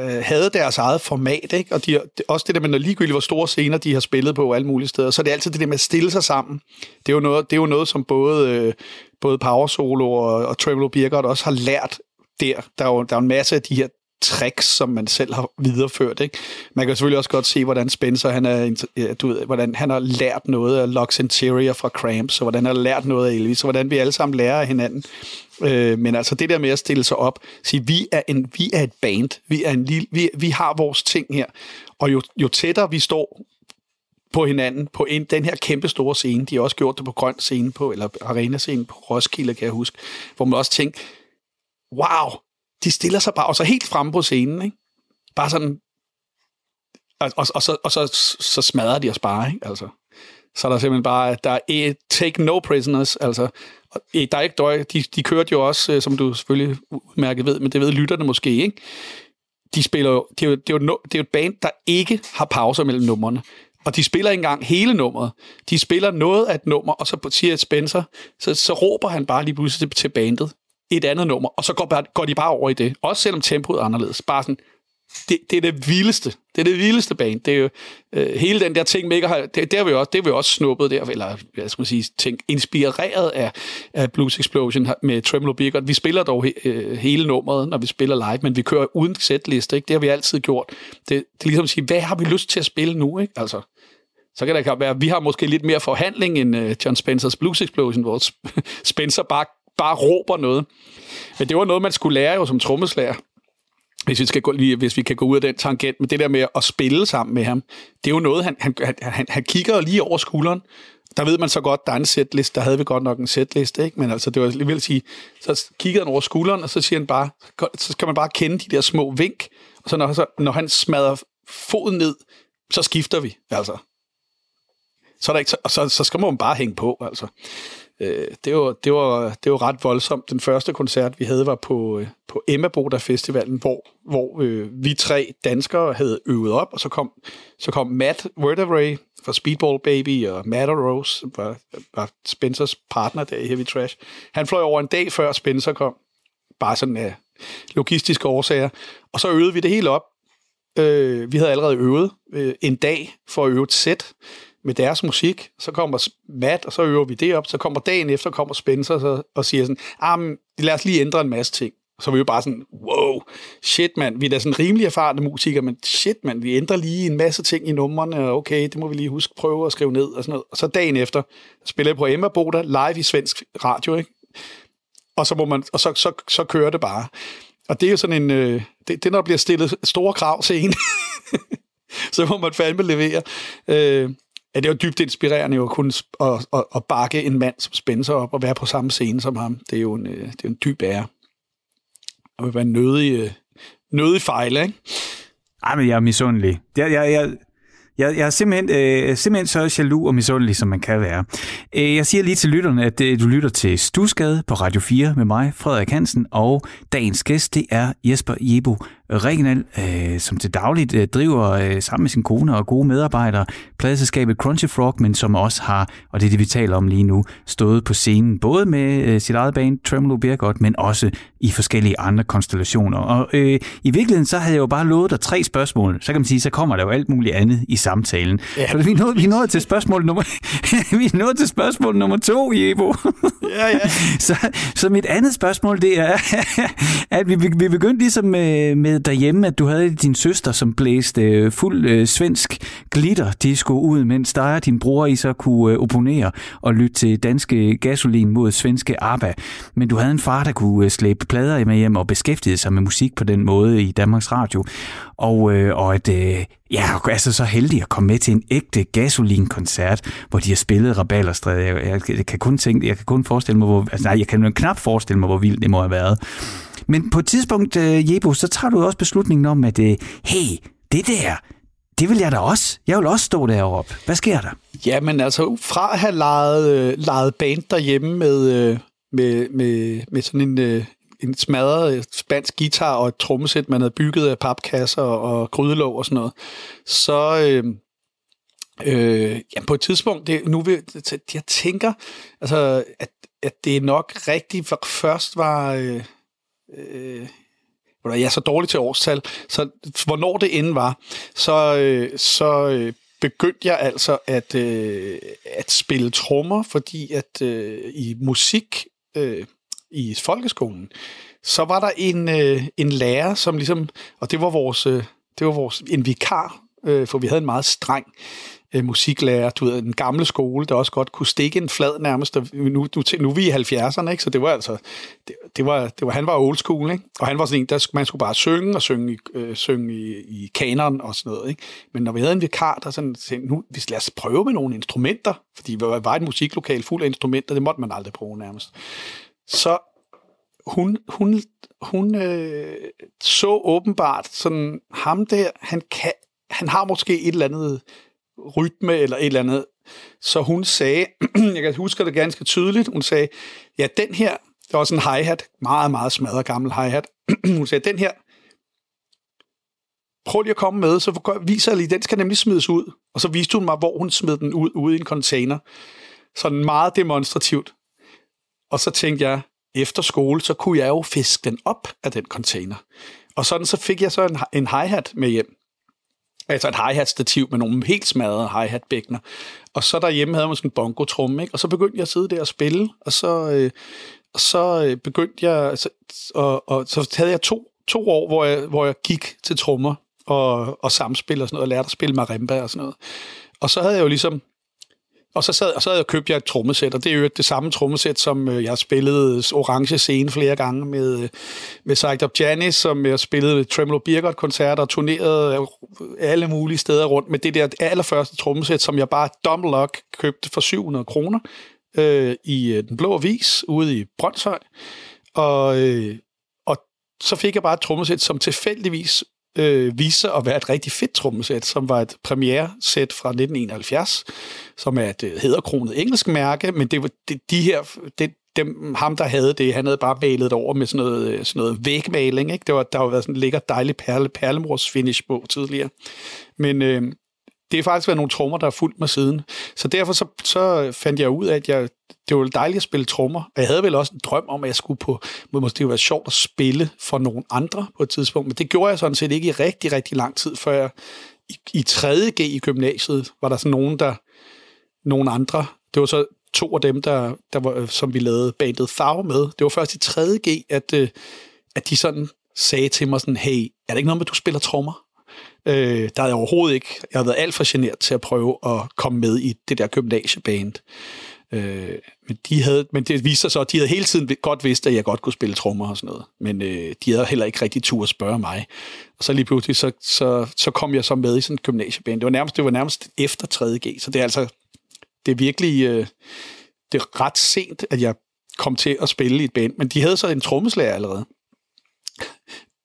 øh, havde deres eget format, ikke? og de, også det der med, når ligegyldigt hvor store scener de har spillet på alle mulige steder, så er det altid det der med at stille sig sammen. Det er jo noget, det er jo noget som både, øh, både Power Solo og, og Trevor Birgert også har lært der. Der er jo der er en masse af de her tricks, som man selv har videreført. Ikke? Man kan selvfølgelig også godt se, hvordan Spencer han er, du ved, hvordan han har lært noget af Lux Interior fra Cramps, og hvordan han har lært noget af Elvis, og hvordan vi alle sammen lærer af hinanden. Øh, men altså det der med at stille sig op, sige, vi er, en, vi er et band, vi, er en lille, vi, vi har vores ting her, og jo, jo tættere vi står på hinanden på en, den her kæmpe store scene, de har også gjort det på grøn scene på, eller arena scene på Roskilde, kan jeg huske, hvor man også tænkte, wow, de stiller sig bare, og så helt frem på scenen, ikke? Bare sådan, og, og, og, så, og så, så smadrer de os bare, ikke? Altså, så er der simpelthen bare, der er e, take no prisoners, altså, e, der er ikke døj, de, de kørte jo også, øh, som du selvfølgelig udmærket ved, men det ved lytterne måske, ikke? De spiller jo, det er jo, det er jo, det er jo et band, der ikke har pauser mellem numrene. Og de spiller ikke engang hele nummeret. De spiller noget af et nummer, og så siger Spencer, så, så råber han bare lige pludselig til bandet et andet nummer, og så går, går de bare over i det. Også selvom tempoet er anderledes. Bare sådan, det, det er det vildeste. Det er det vildeste band. Det er jo øh, hele den der ting, Mega har, det, det, har vi også, det har vi også snuppet der, eller hvad skal man sige, ting, inspireret af, af Blues Explosion med Tremolo Bigot. Vi spiller dog he, øh, hele nummeret, når vi spiller live, men vi kører uden setliste, ikke? Det har vi altid gjort. Det, det er ligesom at sige, hvad har vi lyst til at spille nu, ikke? Altså, så kan det være, at vi har måske lidt mere forhandling end uh, John Spencers Blues Explosion, hvor <laughs> Spencer bare, bare råber noget. Men det var noget, man skulle lære jo som trommeslager hvis vi, skal gå, hvis vi kan gå ud af den tangent, men det der med at spille sammen med ham, det er jo noget, han, han, han, han kigger lige over skulderen. Der ved man så godt, der er en setlist, der havde vi godt nok en setlist, ikke? men altså, det var lige vil sige, så kigger han over skulderen, og så siger han bare, så skal man bare kende de der små vink, og så når, så, når han smadrer foden ned, så skifter vi, altså. Så, er der ikke, så, så, så skal man bare hænge på, altså øh, det, var, det, var, det var ret voldsomt. Den første koncert, vi havde, var på, øh, på Emma Boda Festivalen, hvor, hvor øh, vi tre danskere havde øvet op, og så kom, så kom Matt Wordavray fra Speedball Baby, og Matt og Rose var, var Spencers partner der i Heavy Trash. Han fløj over en dag før Spencer kom, bare sådan af logistiske årsager, og så øvede vi det hele op. Øh, vi havde allerede øvet øh, en dag for at øve et sæt, med deres musik, så kommer Matt, og så øver vi det op, så kommer dagen efter, kommer Spencer så, og siger sådan, ah, men lad os lige ændre en masse ting. Så vi jo bare sådan, wow, shit mand, vi er da sådan rimelig erfarne musikere, men shit mand, vi ændrer lige en masse ting i numrene, og okay, det må vi lige huske, prøve at skrive ned og sådan noget. Og så dagen efter, spiller jeg på Emma Boda live i svensk radio, ikke? Og så, må man, og så, så, så kører det bare. Og det er jo sådan en, øh, det, det når der bliver stillet store krav til en, <laughs> så må man fandme levere. Øh, Ja, det er jo dybt inspirerende jo at kunne at, at, at bakke en mand som Spencer op og være på samme scene som ham. Det er jo en, øh, det er en dyb ære. Og vil være en nødig, øh, nødig fejl, ikke? Ej, men jeg er misundelig. Jeg, jeg, jeg, jeg, jeg er simpelthen, øh, simpelthen så jaloux og misundelig, som man kan være. Øh, jeg siger lige til lytterne, at øh, du lytter til Stusgade på Radio 4 med mig, Frederik Hansen, og dagens gæst, det er Jesper Jebo Reginald, øh, som til dagligt øh, driver øh, sammen med sin kone og gode medarbejdere pladeselskabet Crunchy Frog, men som også har, og det er det, vi taler om lige nu, stået på scenen, både med øh, sit eget band Tremolo Birgot, men også i forskellige andre konstellationer. Og øh, i virkeligheden, så havde jeg jo bare lovet dig tre spørgsmål. Så kan man sige, så kommer der jo alt muligt andet i samtalen. Ja. Så vi er nået, vi er nået til spørgsmål nummer, <laughs> vi er nået til spørgsmål nummer to, Jebo. ja, ja. <laughs> så, så mit andet spørgsmål, det er, <laughs> at vi, vi begyndte ligesom med, med derhjemme, at du havde din søster, som blæste øh, fuld øh, svensk glitter disco ud, mens dig og din bror I så kunne øh, opponere og lytte til danske gasolin mod svenske ABBA. Men du havde en far, der kunne øh, slæbe plader med hjem og beskæftige sig med musik på den måde i Danmarks Radio. Og, øh, og at øh, ja, altså så heldig at komme med til en ægte gasolin-koncert, hvor de har spillet Rabalderstræde. Jeg, jeg, jeg, kan kun tænke, jeg kan kun forestille mig, hvor, altså nej, jeg kan knap forestille mig, hvor vildt det må have været. Men på et tidspunkt, øh, Jebo, så tager du også beslutningen om, at øh, hey, det der, det vil jeg da også. Jeg vil også stå deroppe. Hvad sker der? Jamen altså, fra at have lejet, øh, lejet band derhjemme med, øh, med, med, med sådan en, øh, en smadret øh, spansk guitar og et trommesæt, man havde bygget af papkasser og grydelåg og sådan noget, så... Øh, Øh, jamen på et tidspunkt, det, nu vil, jeg tænker, altså, at, at det nok rigtigt først var, øh, Øh, øh, jeg er så dårlig til årstal, så hvornår det end var, så, øh, så øh, begyndte jeg altså at, øh, at spille trommer, fordi at øh, i musik øh, i folkeskolen, så var der en, øh, en lærer, som ligesom, og det var vores, øh, det var vores en vikar, øh, for vi havde en meget streng øh, musiklærer, du ved, den gamle skole, der også godt kunne stikke en flad nærmest. Nu, nu, nu er vi i 70'erne, ikke? så det var altså, det, det, var, det var, han var old school, ikke? og han var sådan en, der man skulle bare synge og synge, øh, synge i, i kanon og sådan noget. Ikke? Men når vi havde en vikar, der sådan tænkte, nu lad os prøve med nogle instrumenter, fordi vi var et musiklokal fuld af instrumenter, det måtte man aldrig bruge nærmest. Så hun, hun, hun øh, så åbenbart sådan, ham der, han, kan, han har måske et eller andet rytme eller et eller andet. Så hun sagde, <clears throat> jeg kan huske det ganske tydeligt, hun sagde, ja, den her, der var sådan en hi-hat, meget, meget smadret gammel hi-hat. <clears throat> hun sagde, den her, prøv lige at komme med, så viser jeg lige, den skal nemlig smides ud. Og så viste hun mig, hvor hun smed den ud, ude i en container. Sådan meget demonstrativt. Og så tænkte jeg, efter skole, så kunne jeg jo fiske den op af den container. Og sådan så fik jeg så en, en hi-hat med hjem. Altså et hi-hat stativ med nogle helt smadrede hi-hat bækkener. Og så derhjemme havde man sådan en bongo tromme, ikke? Og så begyndte jeg at sidde der og spille, og så, øh, så øh, begyndte jeg, så, og, og så havde jeg to, to år, hvor jeg, hvor jeg gik til trommer og, og samspil og sådan noget, og lærte at spille marimba og sådan noget. Og så havde jeg jo ligesom og så, sad, og så havde jeg købt jeg et trommesæt, og det er jo det samme trommesæt, som øh, jeg spillede orange scene flere gange med, øh, med Psyched Up Janis, som jeg spillede Tremolo Birgert koncerter og turnerede alle mulige steder rundt med det der allerførste trommesæt, som jeg bare double lock købte for 700 kroner øh, i øh, Den Blå Avis ude i Brøndshøj. Og, øh, og så fik jeg bare et trommesæt, som tilfældigvis øh, viste sig at være et rigtig fedt trommesæt, som var et premiere-sæt fra 1971, som er et øh, hederkronet engelsk mærke, men det var det, de her, det, dem, ham, der havde det, han havde bare malet over med sådan noget, øh, sådan noget vægmaling. Ikke? Det var, der har været sådan en lækker, dejlig perle, perlemors finish på tidligere. Men øh, det er faktisk været nogle trommer, der har fulgt mig siden. Så derfor så, så fandt jeg ud af, at jeg, det var dejligt at spille trommer. Og jeg havde vel også en drøm om, at jeg skulle på, måske det være sjovt at spille for nogle andre på et tidspunkt. Men det gjorde jeg sådan set ikke i rigtig, rigtig lang tid, før jeg i, i 3.G i gymnasiet var der sådan nogen, der, nogle andre, det var så to af dem, der, der var, øh, som vi lavede bandet Farve med. Det var først i 3.G, at, øh, at de sådan sagde til mig sådan, hey, er det ikke noget med, at du spiller trommer? Øh, der havde jeg overhovedet ikke. Jeg havde været alt for generet til at prøve at komme med i det der gymnasieband. Øh, men, de havde, men det viste sig så, at de havde hele tiden godt vidst, at jeg godt kunne spille trommer og sådan noget. Men øh, de havde heller ikke rigtig tur at spørge mig. Og så lige pludselig, så, så, så kom jeg så med i sådan en gymnasieband. Det var nærmest, det var nærmest efter 3.G, så det er altså det er virkelig øh, det er ret sent, at jeg kom til at spille i et band. Men de havde så en trommeslager allerede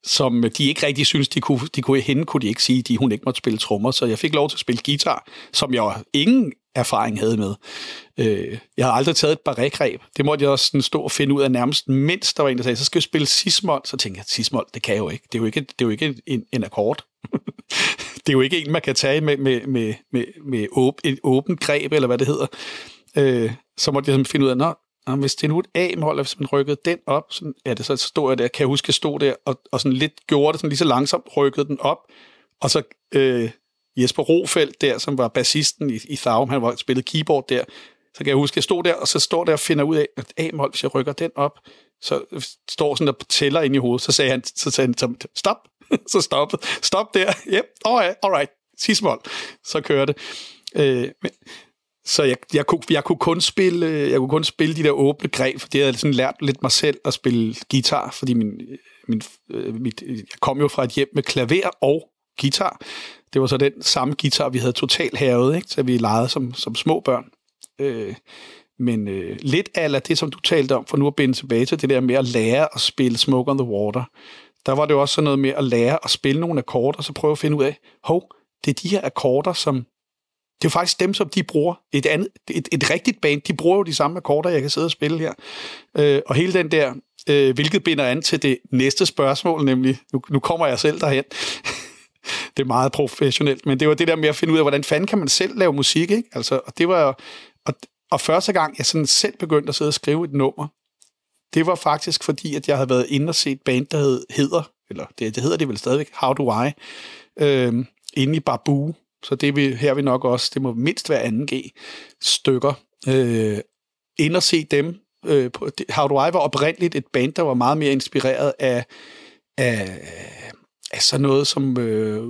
som de ikke rigtig synes, de kunne, de kunne, hende kunne de ikke sige, at hun ikke måtte spille trommer, så jeg fik lov til at spille guitar, som jeg ingen erfaring havde med. Øh, jeg har aldrig taget et barregreb. Det måtte jeg også sådan stå og finde ud af nærmest, mindst der var en, der sagde, så skal jeg spille sismol. Så tænkte jeg, sismol, det kan jeg jo ikke. Det er jo ikke, det er jo ikke en, en akkord. <laughs> det er jo ikke en, man kan tage med, med, med, med, med åb, en åbent greb, eller hvad det hedder. Øh, så måtte jeg finde ud af, nå, og hvis det nu et A-mål, hvis man rykkede den op, sådan, ja, det så stod jeg der, kan jeg huske, jeg stod der, og, og sådan lidt gjorde det sådan lige så langsomt, rykkede den op, og så øh, Jesper Rofeldt der, som var bassisten i, i Thaum, han var spillet keyboard der, så kan jeg huske, jeg stod der, og så står der og finder ud af, at A-mål, hvis jeg rykker den op, så står sådan der tæller ind i hovedet, så sagde han, så sagde han stop, <laughs> så stop, stop der, yep, alright, alright, sidste mål, så kører det. Øh, men, så jeg, jeg, kunne, jeg, kunne kun spille, øh, jeg kunne kun spille de der åbne greb, for det havde jeg sådan lært lidt mig selv at spille guitar, fordi min, øh, min, øh, mit, jeg kom jo fra et hjem med klaver og guitar. Det var så den samme guitar, vi havde totalt hævet, ikke? så vi legede som, som små børn. Øh, men øh, lidt af det, som du talte om, for nu at binde tilbage til det der med at lære at spille Smoke on the Water, der var det jo også sådan noget med at lære at spille nogle akkorder, og så prøve at finde ud af, hov, det er de her akkorder, som det er jo faktisk dem, som de bruger. Et, andet, et, et rigtigt band, de bruger jo de samme akkorder, jeg kan sidde og spille her. Øh, og hele den der, øh, hvilket binder an til det næste spørgsmål, nemlig, nu, nu kommer jeg selv derhen. <laughs> det er meget professionelt, men det var det der med at finde ud af, hvordan fanden kan man selv lave musik, ikke? Altså, og det var, og, og første gang, jeg sådan selv begyndte at sidde og skrive et nummer, det var faktisk fordi, at jeg havde været inde og set band, der hed, hedder, eller det, det hedder det vel stadigvæk, How Do I, øh, inde i Babu, så det vi, her vi nok også, det må mindst være 2G stykker. Øh, ind og se dem. Øh, på, How Do I var oprindeligt et band, der var meget mere inspireret af, af, af sådan noget som... Øh,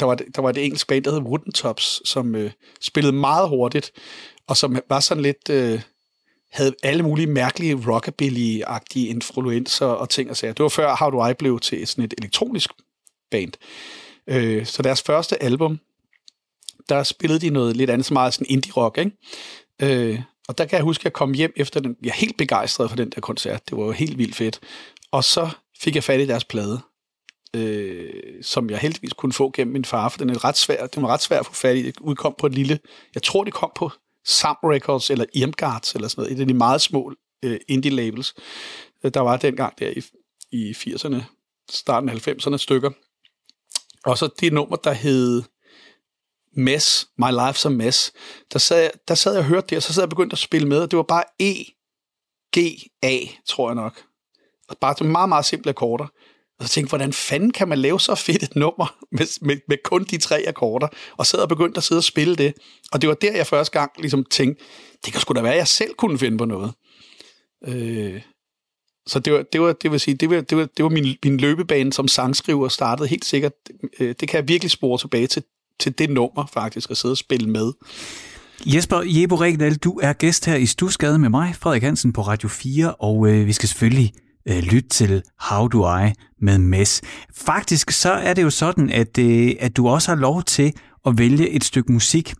der, var, der var et engelsk band, der hed Wooden Tops, som øh, spillede meget hurtigt, og som var sådan lidt... Øh, havde alle mulige mærkelige rockabilly-agtige influencer og ting og sager. Det var før How Do I blev til sådan et elektronisk band. Øh, så deres første album, der spillede de noget lidt andet, så meget sådan indie-rock, ikke? Øh, og der kan jeg huske, at jeg kom hjem efter den. Jeg er helt begejstret for den der koncert. Det var jo helt vildt fedt. Og så fik jeg fat i deres plade, øh, som jeg heldigvis kunne få gennem min far, for den er ret svær. Den var ret svær at få fat i. Det udkom på et lille... Jeg tror, det kom på Sam Records eller Irmgards eller sådan noget. Et af de meget små øh, indie-labels, øh, der var dengang der i, i 80'erne, starten af 90'erne stykker. Og så det nummer, der hed Mess, My Life's a Mess, der sad, jeg, der sad jeg og hørte det, og så sad jeg begyndt at spille med, og det var bare E, G, A, tror jeg nok. Og bare så meget, meget simple akkorder. Og så tænkte hvordan fanden kan man lave så fedt et nummer med, med, med kun de tre akkorder? Og sad og begyndte at sidde og spille det. Og det var der, jeg første gang ligesom tænkte, det kan sgu da være, at jeg selv kunne finde på noget. Øh, så det var, det var, det vil sige, det var, det var, det var min, min løbebane som sangskriver startede helt sikkert. Øh, det kan jeg virkelig spore tilbage til, til det nummer faktisk, at sidde og spille med. Jesper Jebo Regnal, du er gæst her i Stusgade med mig, Frederik Hansen på Radio 4, og øh, vi skal selvfølgelig øh, lytte til How Do I med Mess. Faktisk så er det jo sådan, at, øh, at du også har lov til at vælge et stykke musik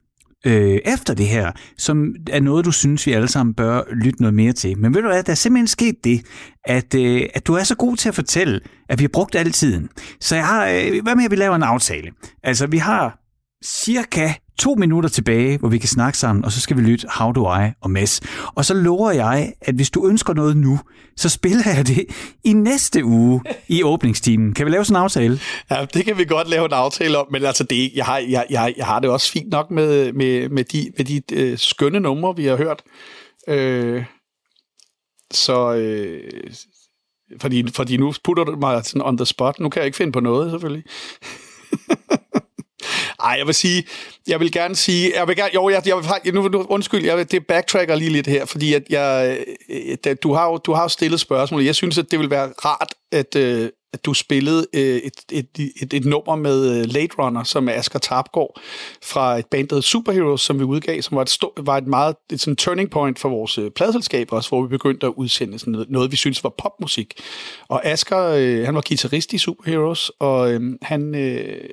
øh, efter det her, som er noget, du synes, vi alle sammen bør lytte noget mere til. Men ved du hvad, der er simpelthen sket det, at, øh, at du er så god til at fortælle, at vi har brugt al tiden. Så jeg har, øh, hvad med, at vi laver en aftale? Altså, vi har cirka to minutter tilbage, hvor vi kan snakke sammen, og så skal vi lytte How Do I og Mess. Og så lover jeg, at hvis du ønsker noget nu, så spiller jeg det i næste uge i åbningstimen. Kan vi lave sådan en aftale? Ja, det kan vi godt lave en aftale om, men altså det, jeg, har, jeg, jeg, jeg har det også fint nok med, med, med de, med de øh, skønne numre, vi har hørt. Øh, så øh, fordi, fordi nu putter du mig sådan on the spot. Nu kan jeg ikke finde på noget, selvfølgelig. Ej, jeg vil sige, jeg vil gerne sige, jeg vil gerne, jo, jeg, jeg vil, nu, nu, undskyld, jeg det backtracker lige lidt her, fordi at jeg, øh, at du har jo du har stillet spørgsmål. Jeg synes, at det vil være rart, at, øh, at du spillede øh, et, et, et, et nummer med øh, Late Runner, som er Asger Tarpgaard, fra et band, der Superheroes, som vi udgav, som var et, stå, var et meget et sådan turning point for vores øh, pladselskab også, hvor vi begyndte at udsende sådan noget, noget vi synes var popmusik. Og Asger, øh, han var guitarist i Superheroes, og øh, han... Øh,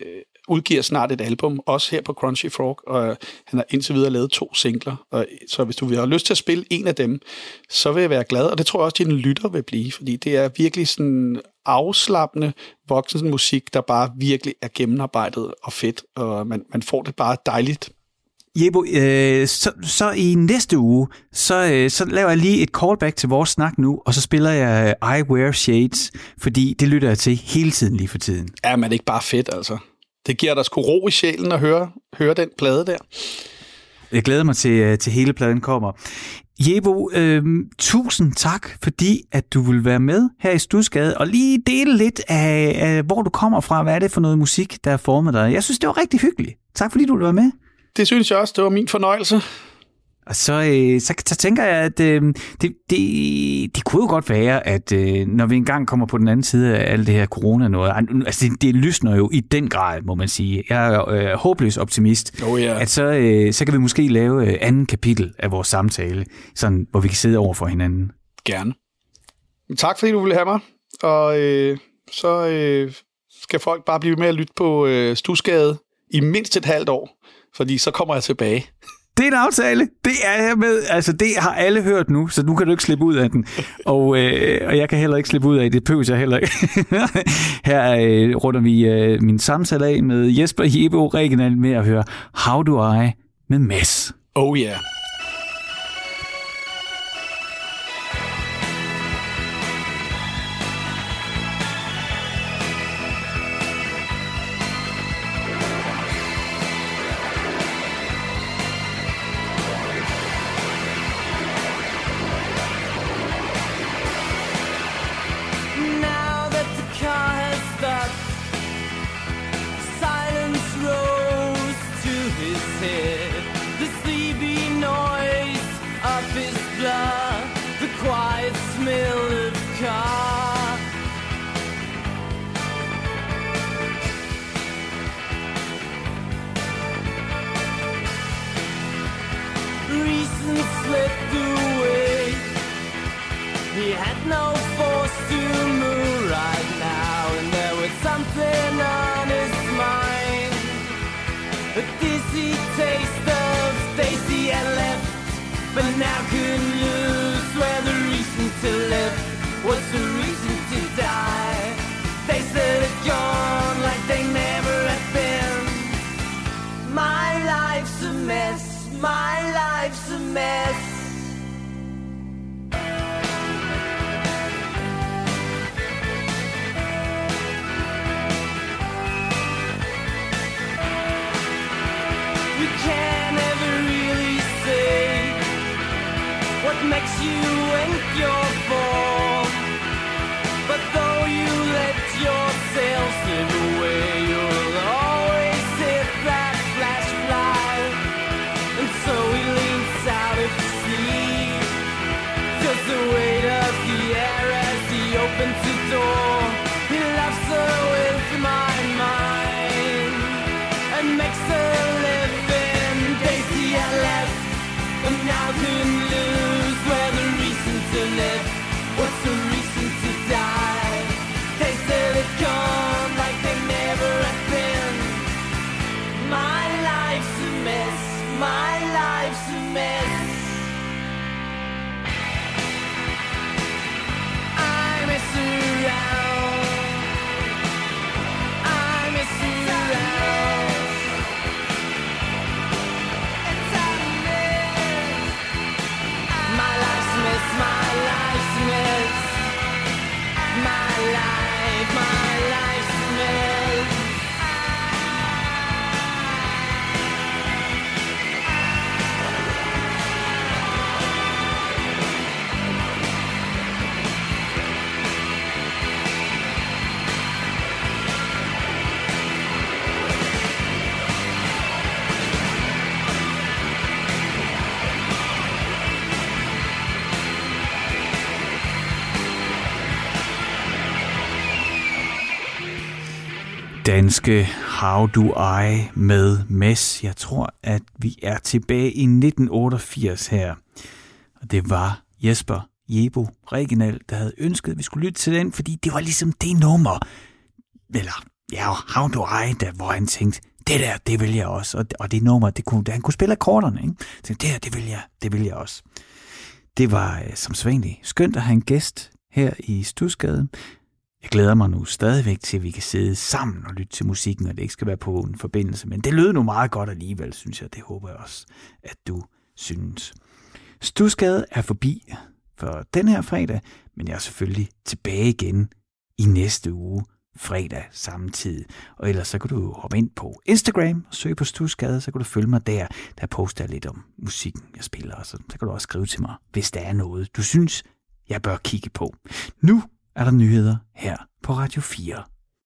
udgiver snart et album, også her på Crunchy Frog, og han har indtil videre lavet to singler. Og, så hvis du vil have lyst til at spille en af dem, så vil jeg være glad, og det tror jeg også, at dine lytter vil blive, fordi det er virkelig sådan afslappende voksen musik, der bare virkelig er gennemarbejdet og fedt, og man, man får det bare dejligt Jebo, øh, så, så i næste uge, så, øh, så laver jeg lige et callback til vores snak nu, og så spiller jeg I Wear Shades, fordi det lytter jeg til hele tiden lige for tiden. Ja, men det er ikke bare fedt, altså det giver dig sgu ro i sjælen at høre, høre den plade der. Jeg glæder mig til, øh, til hele pladen kommer. Jebo, øh, tusind tak, fordi at du vil være med her i Stusgade og lige dele lidt af, af, hvor du kommer fra. Hvad er det for noget musik, der er formet dig? Jeg synes, det var rigtig hyggeligt. Tak, fordi du vil være med. Det synes jeg også. Det var min fornøjelse. Og så, øh, så, så tænker jeg, at øh, det, det, det kunne jo godt være, at øh, når vi engang kommer på den anden side af alt det her corona noget, altså det, det lysner jo i den grad, må man sige. Jeg er øh, håbløs optimist, oh, yeah. at så, øh, så kan vi måske lave øh, anden kapitel af vores samtale, sådan, hvor vi kan sidde over for hinanden. Gerne. Tak fordi du ville have mig, og øh, så øh, skal folk bare blive med at lytte på øh, Stusgade i mindst et halvt år, fordi så kommer jeg tilbage. Det er en aftale. Det er jeg med. Altså, det har alle hørt nu, så nu kan du ikke slippe ud af den. Og, øh, og jeg kan heller ikke slippe ud af det. Pøs jeg heller ikke. <laughs> Her øh, runder vi øh, min samtale af med Jesper Jebo Regional med at høre How Do I med Mads. Oh yeah. the way. He had no danske How Do I med Mess. Jeg tror, at vi er tilbage i 1988 her. Og det var Jesper Jebo Regional, der havde ønsket, at vi skulle lytte til den, fordi det var ligesom det nummer. Eller, ja, How Do I, der, hvor han tænkte, det der, det vil jeg også. Og, og det nummer, det kunne, han kunne spille akkorderne, ikke? Så tænkte, det her, det vil jeg, det vil jeg også. Det var øh, som sædvanligt skønt at have en gæst her i Stusgade. Jeg glæder mig nu stadigvæk til, at vi kan sidde sammen og lytte til musikken, og det ikke skal være på en forbindelse. Men det lød nu meget godt alligevel, synes jeg. Det håber jeg også, at du synes. Stusgade er forbi for den her fredag, men jeg er selvfølgelig tilbage igen i næste uge, fredag samme tid. Og ellers så kan du hoppe ind på Instagram og søge på Stusgade, så kan du følge mig der. Der poster jeg lidt om musikken, jeg spiller, og så, så kan du også skrive til mig, hvis der er noget, du synes, jeg bør kigge på. Nu er der nyheder her på Radio 4.